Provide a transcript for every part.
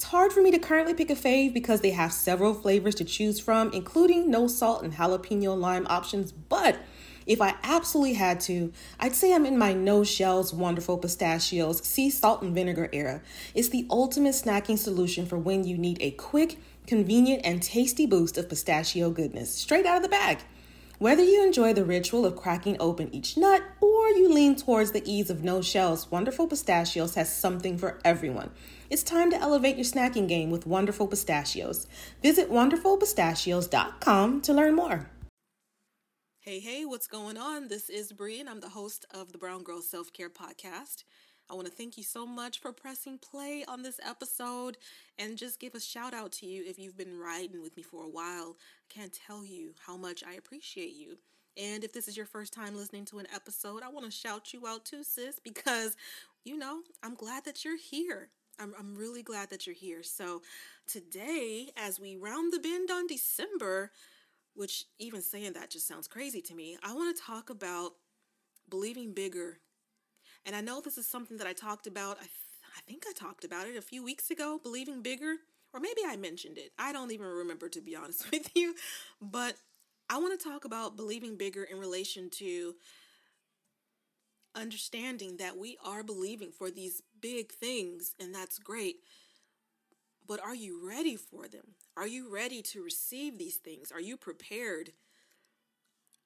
It's hard for me to currently pick a fave because they have several flavors to choose from, including no salt and jalapeno lime options. But if I absolutely had to, I'd say I'm in my no shells wonderful pistachios sea salt and vinegar era. It's the ultimate snacking solution for when you need a quick, convenient, and tasty boost of pistachio goodness straight out of the bag. Whether you enjoy the ritual of cracking open each nut or you lean towards the ease of no shells, Wonderful Pistachios has something for everyone. It's time to elevate your snacking game with Wonderful Pistachios. Visit wonderfulpistachios.com to learn more. Hey, hey, what's going on? This is Bree, and I'm the host of the Brown Girl Self Care Podcast. I want to thank you so much for pressing play on this episode and just give a shout out to you if you've been riding with me for a while. I can't tell you how much I appreciate you. And if this is your first time listening to an episode, I want to shout you out too, sis, because, you know, I'm glad that you're here. I'm, I'm really glad that you're here. So, today, as we round the bend on December, which even saying that just sounds crazy to me, I want to talk about believing bigger and I know this is something that I talked about, I, th- I think I talked about it a few weeks ago, believing bigger, or maybe I mentioned it. I don't even remember, to be honest with you. But I want to talk about believing bigger in relation to understanding that we are believing for these big things, and that's great. But are you ready for them? Are you ready to receive these things? Are you prepared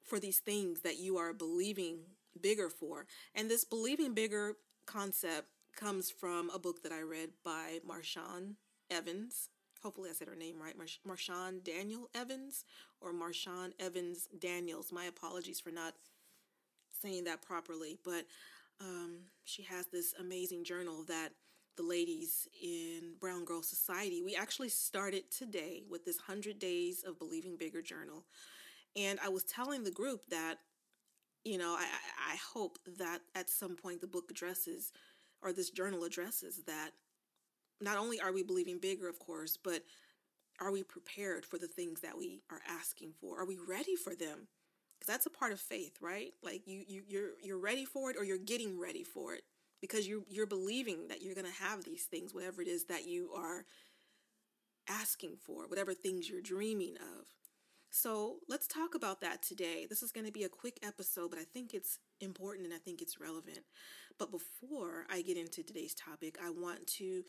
for these things that you are believing bigger for. And this believing bigger concept comes from a book that I read by Marshawn Evans. Hopefully, I said her name right. Mar- Marshawn Daniel Evans or Marshawn Evans Daniels. My apologies for not saying that properly, but um, she has this amazing journal that the ladies in Brown Girl Society, we actually started today with this 100 Days of Believing Bigger journal. And I was telling the group that you know, I, I hope that at some point the book addresses or this journal addresses that not only are we believing bigger, of course, but are we prepared for the things that we are asking for? Are we ready for them? Because that's a part of faith, right? Like you, you, you're you're ready for it, or you're getting ready for it, because you you're believing that you're going to have these things, whatever it is that you are asking for, whatever things you're dreaming of. So let's talk about that today. This is going to be a quick episode, but I think it's important and I think it's relevant. But before I get into today's topic, I want to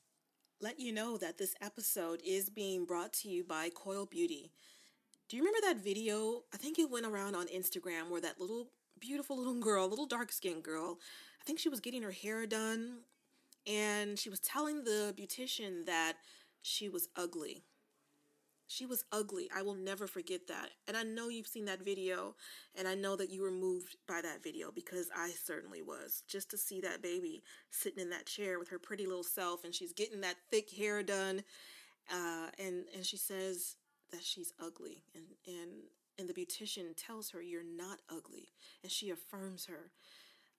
let you know that this episode is being brought to you by Coil Beauty. Do you remember that video? I think it went around on Instagram where that little beautiful little girl, little dark skinned girl, I think she was getting her hair done and she was telling the beautician that she was ugly she was ugly. I will never forget that. And I know you've seen that video, and I know that you were moved by that video because I certainly was. Just to see that baby sitting in that chair with her pretty little self, and she's getting that thick hair done, uh, and and she says that she's ugly, and and and the beautician tells her you're not ugly, and she affirms her.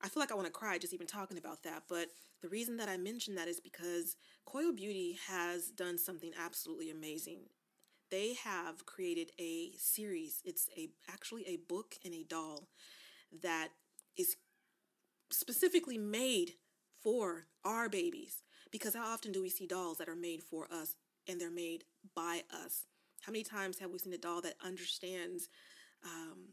I feel like I want to cry just even talking about that, but the reason that I mention that is because Coil Beauty has done something absolutely amazing they have created a series. It's a actually a book and a doll that is specifically made for our babies. Because how often do we see dolls that are made for us and they're made by us? How many times have we seen a doll that understands um,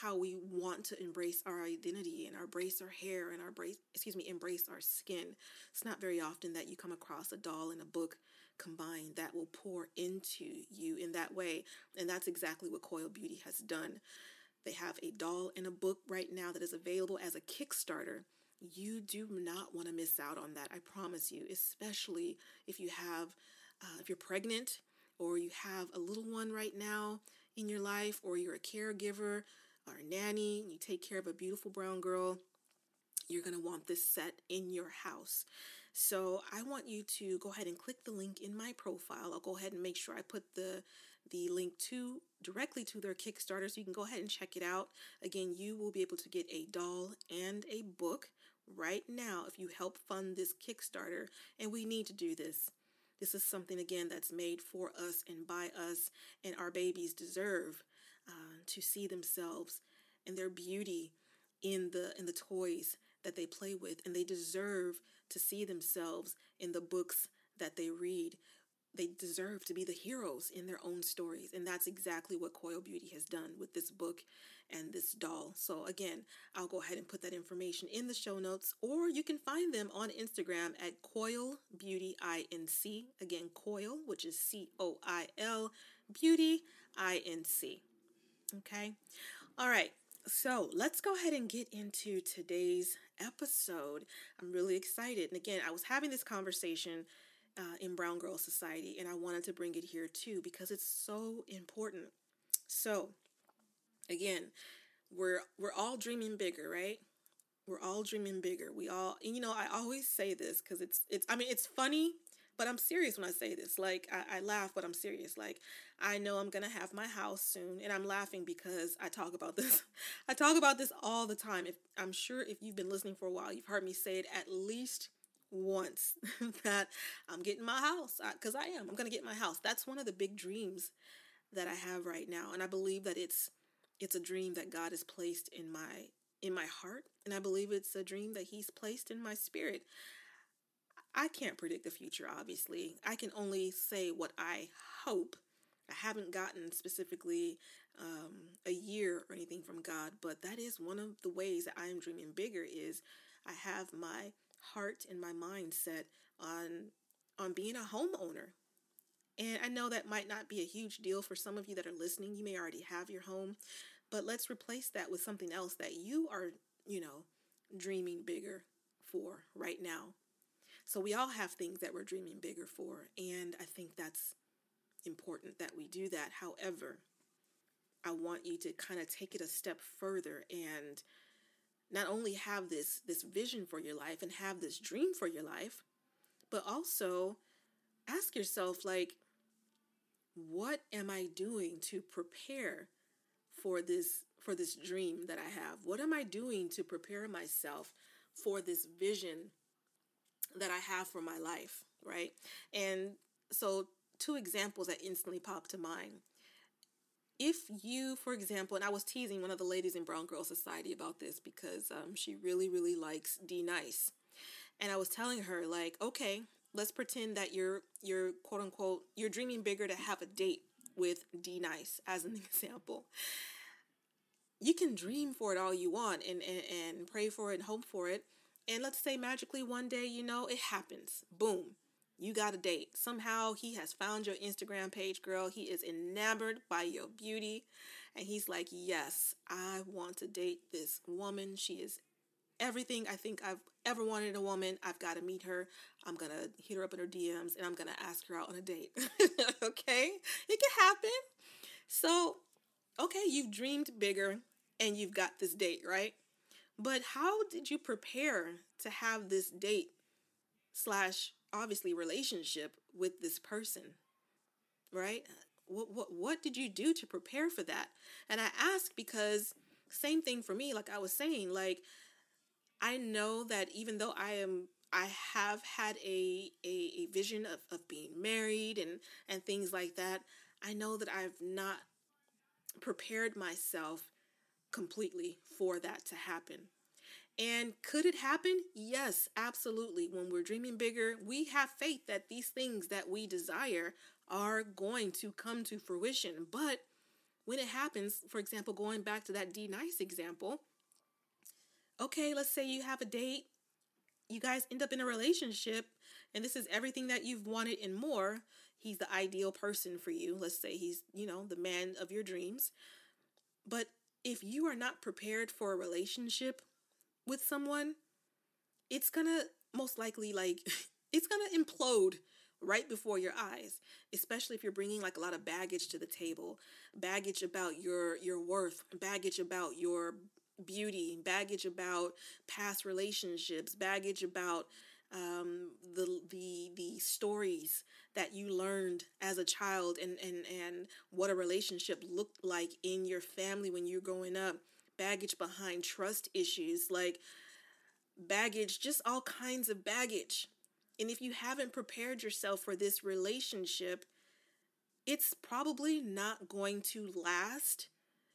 how we want to embrace our identity and embrace our hair and our brace, excuse me, embrace our skin? It's not very often that you come across a doll in a book combined that will pour into you in that way. And that's exactly what Coil Beauty has done. They have a doll and a book right now that is available as a Kickstarter. You do not want to miss out on that. I promise you, especially if you have, uh, if you're pregnant or you have a little one right now in your life, or you're a caregiver or a nanny, and you take care of a beautiful brown girl. You're going to want this set in your house. So I want you to go ahead and click the link in my profile. I'll go ahead and make sure I put the the link to directly to their Kickstarter, so you can go ahead and check it out. Again, you will be able to get a doll and a book right now if you help fund this Kickstarter, and we need to do this. This is something again that's made for us and by us, and our babies deserve uh, to see themselves and their beauty in the in the toys that they play with, and they deserve to see themselves in the books that they read they deserve to be the heroes in their own stories. And that's exactly what Coil Beauty has done with this book and this doll. So, again, I'll go ahead and put that information in the show notes, or you can find them on Instagram at Coil Beauty INC. Again, Coil, which is C O I L, Beauty INC. Okay. All right. So let's go ahead and get into today's episode. I'm really excited. And again, I was having this conversation uh, in Brown Girl Society, and I wanted to bring it here too because it's so important. So, again, we're we're all dreaming bigger, right? We're all dreaming bigger. We all, and you know, I always say this because it's it's. I mean, it's funny, but I'm serious when I say this. Like I, I laugh, but I'm serious. Like I know I'm gonna have my house soon, and I'm laughing because I talk about this. I talk about this all the time. If I'm sure if you've been listening for a while, you've heard me say it at least once that I'm getting my house because I, I am. I'm going to get my house. That's one of the big dreams that I have right now, and I believe that it's it's a dream that God has placed in my in my heart, and I believe it's a dream that He's placed in my spirit. I can't predict the future, obviously. I can only say what I hope. I haven't gotten specifically um, a year or anything from God, but that is one of the ways that I am dreaming bigger. Is I have my heart and my mindset on on being a homeowner. And I know that might not be a huge deal for some of you that are listening. You may already have your home, but let's replace that with something else that you are, you know, dreaming bigger for right now. So we all have things that we're dreaming bigger for, and I think that's important that we do that. However, I want you to kind of take it a step further and not only have this this vision for your life and have this dream for your life, but also ask yourself like what am I doing to prepare for this for this dream that I have? What am I doing to prepare myself for this vision that I have for my life, right? And so two examples that instantly pop to mind if you, for example, and I was teasing one of the ladies in Brown Girl Society about this because um, she really, really likes D Nice, and I was telling her like, okay, let's pretend that you're you're quote unquote you're dreaming bigger to have a date with D Nice as an example. You can dream for it all you want and, and, and pray for it and hope for it. And let's say magically one day, you know, it happens. Boom you got a date. Somehow he has found your Instagram page, girl. He is enamored by your beauty. And he's like, Yes, I want to date this woman. She is everything I think I've ever wanted in a woman. I've got to meet her. I'm going to hit her up in her DMs and I'm going to ask her out on a date. okay? It can happen. So, okay, you've dreamed bigger and you've got this date, right? But how did you prepare to have this date slash obviously relationship with this person right? What what what did you do to prepare for that? And i ask because same thing for me like i was saying like i know that even though i am i have had a a, a vision of, of being married and and things like that i know that i've not prepared myself completely for that to happen and could it happen? Yes, absolutely. When we're dreaming bigger, we have faith that these things that we desire are going to come to fruition. But when it happens, for example, going back to that D Nice example, okay, let's say you have a date, you guys end up in a relationship, and this is everything that you've wanted and more. He's the ideal person for you. Let's say he's, you know, the man of your dreams. But if you are not prepared for a relationship with someone, it's gonna most likely like it's gonna implode right before your eyes especially if you're bringing like a lot of baggage to the table baggage about your your worth baggage about your beauty baggage about past relationships baggage about um, the the the stories that you learned as a child and and and what a relationship looked like in your family when you're growing up baggage behind trust issues like baggage just all kinds of baggage and if you haven't prepared yourself for this relationship it's probably not going to last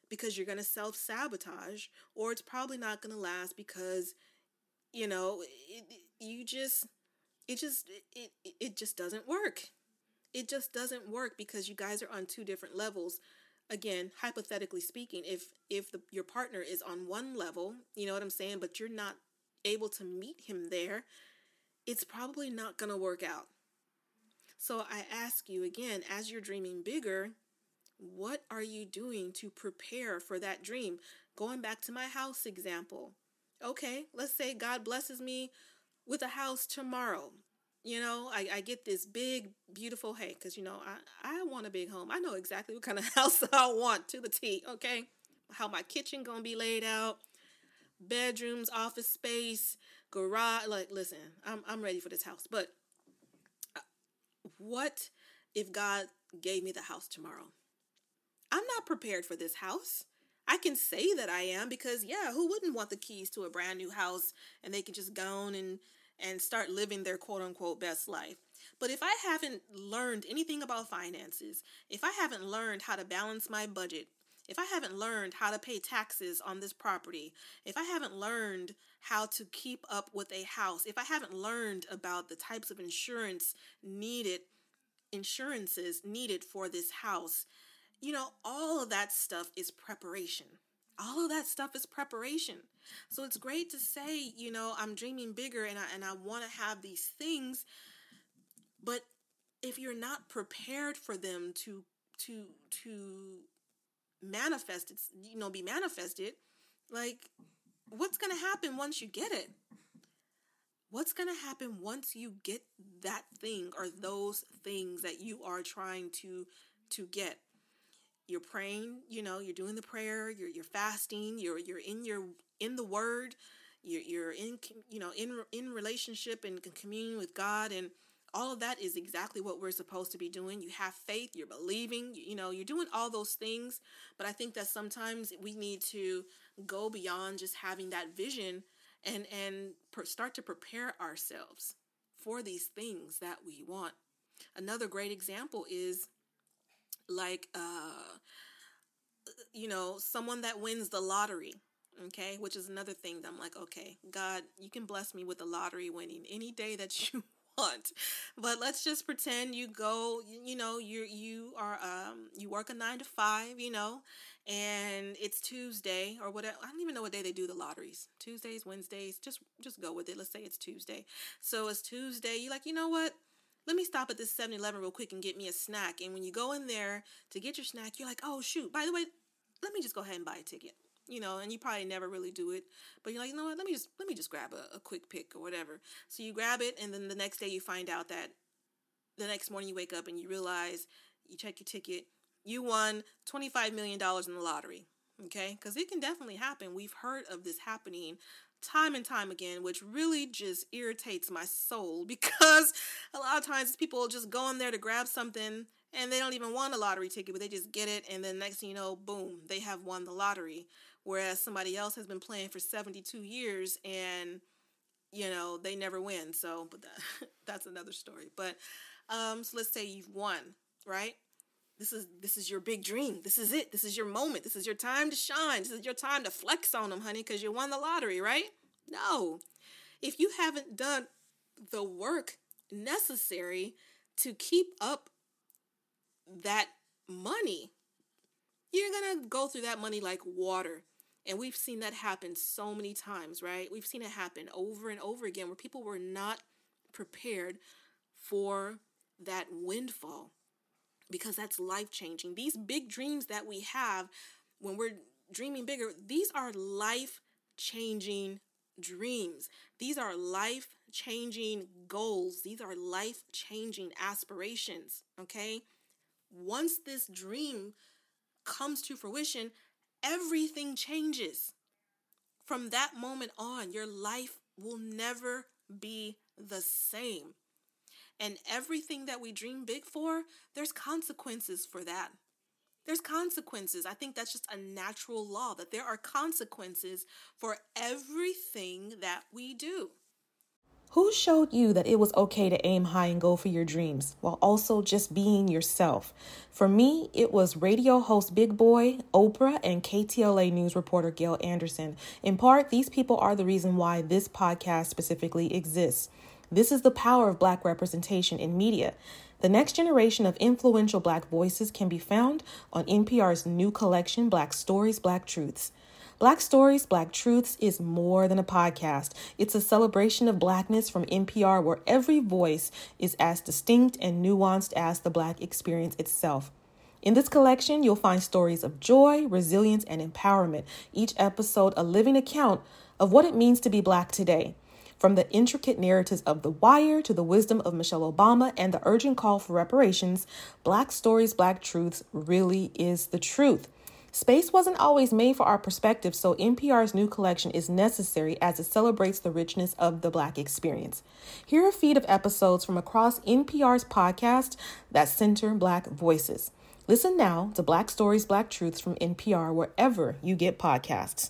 because you're going to self sabotage, or it's probably not going to last because, you know, it, you just, it just, it, it just doesn't work. It just doesn't work because you guys are on two different levels. Again, hypothetically speaking, if if the, your partner is on one level, you know what I'm saying, but you're not able to meet him there, it's probably not going to work out. So I ask you again, as you're dreaming bigger, what are you doing to prepare for that dream? Going back to my house example. Okay, let's say God blesses me with a house tomorrow. You know, I, I get this big, beautiful, hey, because, you know, I, I want a big home. I know exactly what kind of house I want to the T, okay? How my kitchen to be laid out, bedrooms, office space, garage. Like, listen, I'm, I'm ready for this house. But uh, what if God gave me the house tomorrow? I'm not prepared for this house. I can say that I am because yeah, who wouldn't want the keys to a brand new house and they can just go on and and start living their quote unquote best life. But if I haven't learned anything about finances, if I haven't learned how to balance my budget, if I haven't learned how to pay taxes on this property, if I haven't learned how to keep up with a house, if I haven't learned about the types of insurance needed, insurances needed for this house, you know, all of that stuff is preparation. All of that stuff is preparation. So it's great to say, you know, I'm dreaming bigger and I and I want to have these things, but if you're not prepared for them to to to manifest it's you know be manifested like what's going to happen once you get it what's going to happen once you get that thing or those things that you are trying to to get you're praying you know you're doing the prayer you're you're fasting you're you're in your in the word you're you're in you know in in relationship and communion with God and all of that is exactly what we're supposed to be doing. You have faith, you're believing, you, know, you're doing all those things. But I think that sometimes we need to go beyond just having that vision and and per, start to prepare ourselves for these things that we want. Another great example is like uh you know, someone that wins the lottery okay which is another thing that i'm like okay god you can bless me with the lottery winning any day that you want. But let's just pretend you go, you know, you you are um you work a 9 to 5, you know, and it's Tuesday or whatever. I don't even know what day they do the lotteries. Tuesdays, Wednesdays, just just go with it. Let's say it's Tuesday. So it's Tuesday. You're like, "You know what? Let me stop at this 7-Eleven real quick and get me a snack." And when you go in there to get your snack, you're like, "Oh shoot, by the way, let me just go ahead and buy a ticket." you know, and you probably never really do it, but you're like, you know what, let me just let me just grab a, a quick pick or whatever. So you grab it, and then the next day you find out that the next morning you wake up and you realize you check your ticket, you won twenty five million dollars in the lottery. Okay, because it can definitely happen. We've heard of this happening time and time again, which really just irritates my soul because a lot of times people just go in there to grab something and they don't even want a lottery ticket, but they just get it, and then next thing you know, boom, they have won the lottery. Whereas somebody else has been playing for 72 years and you know they never win. So but that, that's another story. But um so let's say you've won right this is this is your big dream. This is it. This is your moment. This is your time to shine. This is your time to flex on them honey because you won the lottery right? No. If you haven't done the work necessary to keep up that money you're gonna go through that money like water. And we've seen that happen so many times, right? We've seen it happen over and over again where people were not prepared for that windfall because that's life changing. These big dreams that we have when we're dreaming bigger, these are life changing dreams. These are life changing goals. These are life changing aspirations, okay? Once this dream comes to fruition, everything changes. From that moment on, your life will never be the same. And everything that we dream big for, there's consequences for that. There's consequences. I think that's just a natural law that there are consequences for everything that we do. Who showed you that it was okay to aim high and go for your dreams while also just being yourself? For me, it was radio host Big Boy, Oprah, and KTLA news reporter Gayle Anderson. In part, these people are the reason why this podcast specifically exists. This is the power of Black representation in media. The next generation of influential Black voices can be found on NPR's new collection, Black Stories, Black Truths. Black Stories, Black Truths is more than a podcast. It's a celebration of Blackness from NPR where every voice is as distinct and nuanced as the Black experience itself. In this collection, you'll find stories of joy, resilience, and empowerment, each episode a living account of what it means to be Black today. From the intricate narratives of The Wire to the wisdom of Michelle Obama and the urgent call for reparations, Black Stories, Black Truths really is the truth. Space wasn't always made for our perspective, so NPR's new collection is necessary as it celebrates the richness of the Black experience. Here are a feed of episodes from across NPR's podcast that center Black voices. Listen now to Black Stories, Black Truths from NPR wherever you get podcasts.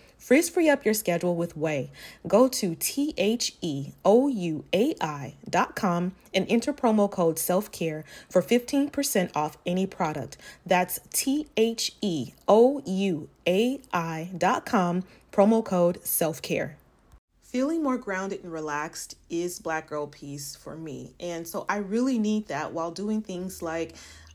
Frizz free up your schedule with Ouai. Go to T H E O U A I dot com and enter promo code self care for 15% off any product. That's T H E O U A I dot com, promo code self care. Feeling more grounded and relaxed is Black Girl Peace for me. And so I really need that while doing things like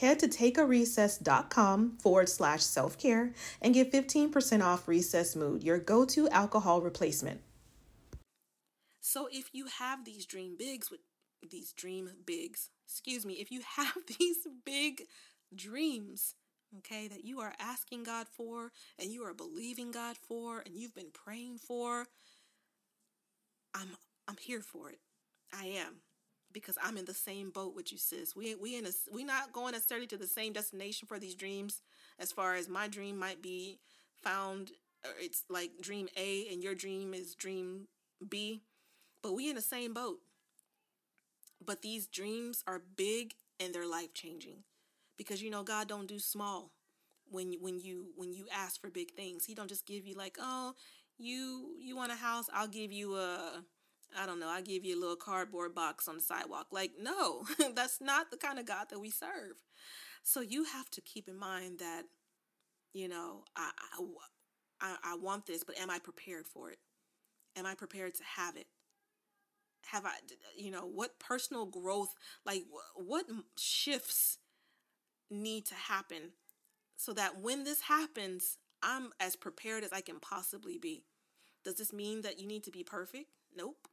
head to takearecess.com forward slash self care and get 15% off Recess Mood, your go to alcohol replacement. So, if you have these dream bigs with these dream bigs, excuse me, if you have these big dreams, okay, that you are asking God for and you are believing God for and you've been praying for, I'm I'm here for it. I am because I'm in the same boat with you, sis. We we in a we not going necessarily to the same destination for these dreams. As far as my dream might be found, uh, it's like dream A, and your dream is dream B, but we in the same boat. But these dreams are big and they're life changing, because you know God don't do small. When when you when you ask for big things, He don't just give you like oh you you want a house, I'll give you a I don't know, I give you a little cardboard box on the sidewalk. Like, no, that's not the kind of God that we serve. So you have to keep in mind that, you know, I, I, I want this, but am I prepared for it? Am I prepared to have it? Have I, you know, what personal growth, like what shifts need to happen so that when this happens, I'm as prepared as I can possibly be. Does this mean that you need to be perfect? Nope.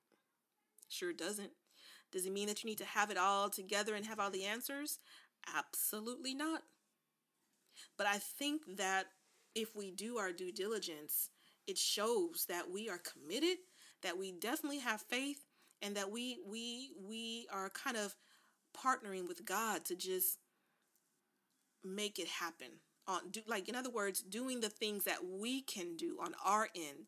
Sure doesn't. Does it mean that you need to have it all together and have all the answers? Absolutely not. But I think that if we do our due diligence, it shows that we are committed, that we definitely have faith, and that we we we are kind of partnering with God to just make it happen. On do like in other words, doing the things that we can do on our end,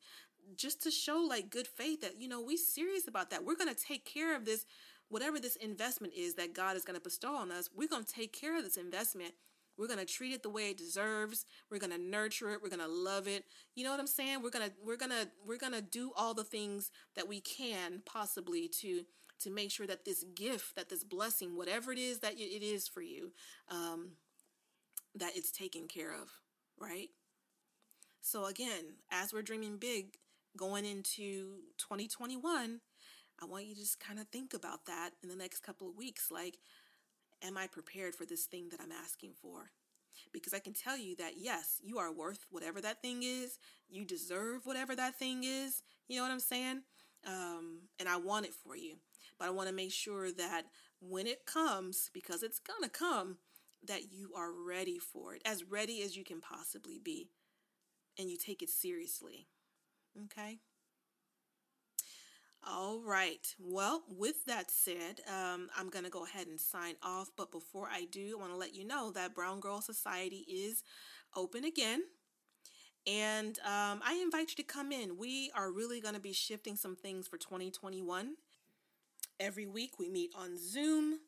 just to show like good faith that you know we serious about that. We're gonna take care of this, whatever this investment is that God is gonna bestow on us. We're gonna take care of this investment we're going to treat it the way it deserves. We're going to nurture it. We're going to love it. You know what I'm saying? We're going to we're going to we're going to do all the things that we can possibly to to make sure that this gift, that this blessing, whatever it is that it is for you, um, that it's taken care of, right? So again, as we're dreaming big going into 2021, I want you to just kind of think about that in the next couple of weeks. Like, am I prepared for this thing that I'm asking for? Because I can tell you that yes, you are worth whatever that thing is. You deserve whatever that thing is. You know what I'm saying? Um, and I want it for you. But I want to make sure that when it comes, because it's going to come, that you are ready for it, as ready as you can possibly be, and you take it seriously. Okay? All right. Well, with that said, um, I'm going to go ahead and sign off. But before I do, I want to let you know that Brown Girl Society is open again. And um, I invite you to come in. We are really going to be shifting some things for 2021. Every week we meet on Zoom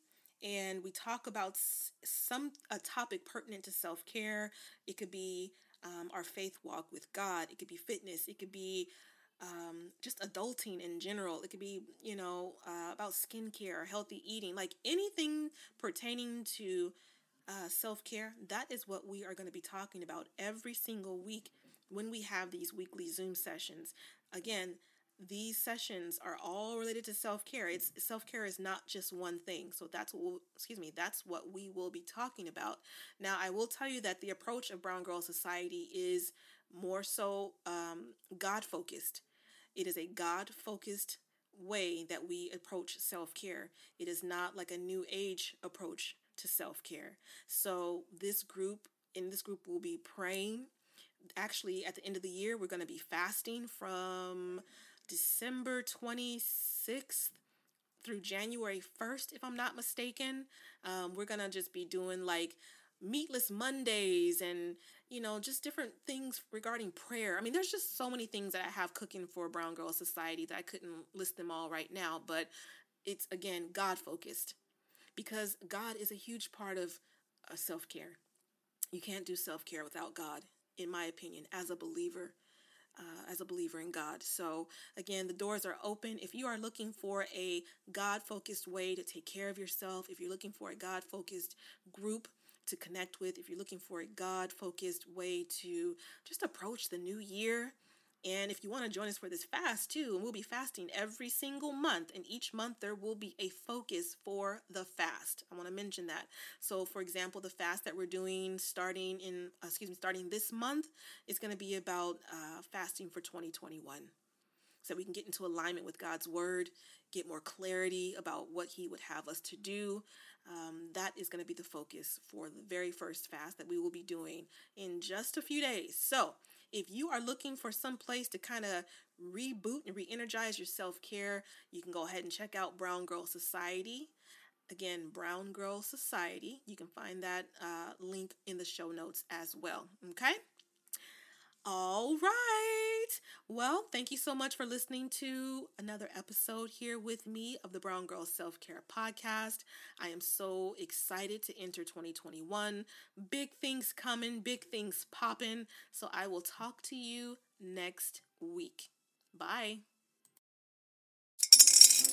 and we talk about some a topic pertinent to self-care. It could be um, our faith walk with God. It could be fitness. It could be um, just adulting in general. It could be, you know, uh, about skincare, healthy eating, like anything pertaining to uh, self care. That is what we are going to be talking about every single week when we have these weekly Zoom sessions. Again, these sessions are all related to self-care. It's self-care is not just one thing. So that's what we'll, excuse me, that's what we will be talking about. Now, I will tell you that the approach of Brown Girl Society is more so um, God focused. It is a God focused way that we approach self care. It is not like a new age approach to self care. So, this group, in this group, we'll be praying. Actually, at the end of the year, we're going to be fasting from December 26th through January 1st, if I'm not mistaken. Um, we're going to just be doing like meatless Mondays and, you know, just different things regarding prayer. I mean, there's just so many things that I have cooking for Brown Girl Society that I couldn't list them all right now, but it's again God focused because God is a huge part of uh, self care. You can't do self care without God, in my opinion, as a believer. Uh, as a believer in God. So, again, the doors are open. If you are looking for a God focused way to take care of yourself, if you're looking for a God focused group to connect with, if you're looking for a God focused way to just approach the new year, and if you want to join us for this fast too, we'll be fasting every single month, and each month there will be a focus for the fast. I want to mention that. So, for example, the fast that we're doing starting in, uh, excuse me, starting this month is going to be about uh, fasting for 2021 so we can get into alignment with God's word, get more clarity about what He would have us to do. Um, that is going to be the focus for the very first fast that we will be doing in just a few days. So, if you are looking for some place to kind of reboot and re energize your self care, you can go ahead and check out Brown Girl Society. Again, Brown Girl Society. You can find that uh, link in the show notes as well. Okay? All Well, thank you so much for listening to another episode here with me of the Brown Girl Self Care Podcast. I am so excited to enter 2021. Big things coming, big things popping. So I will talk to you next week. Bye.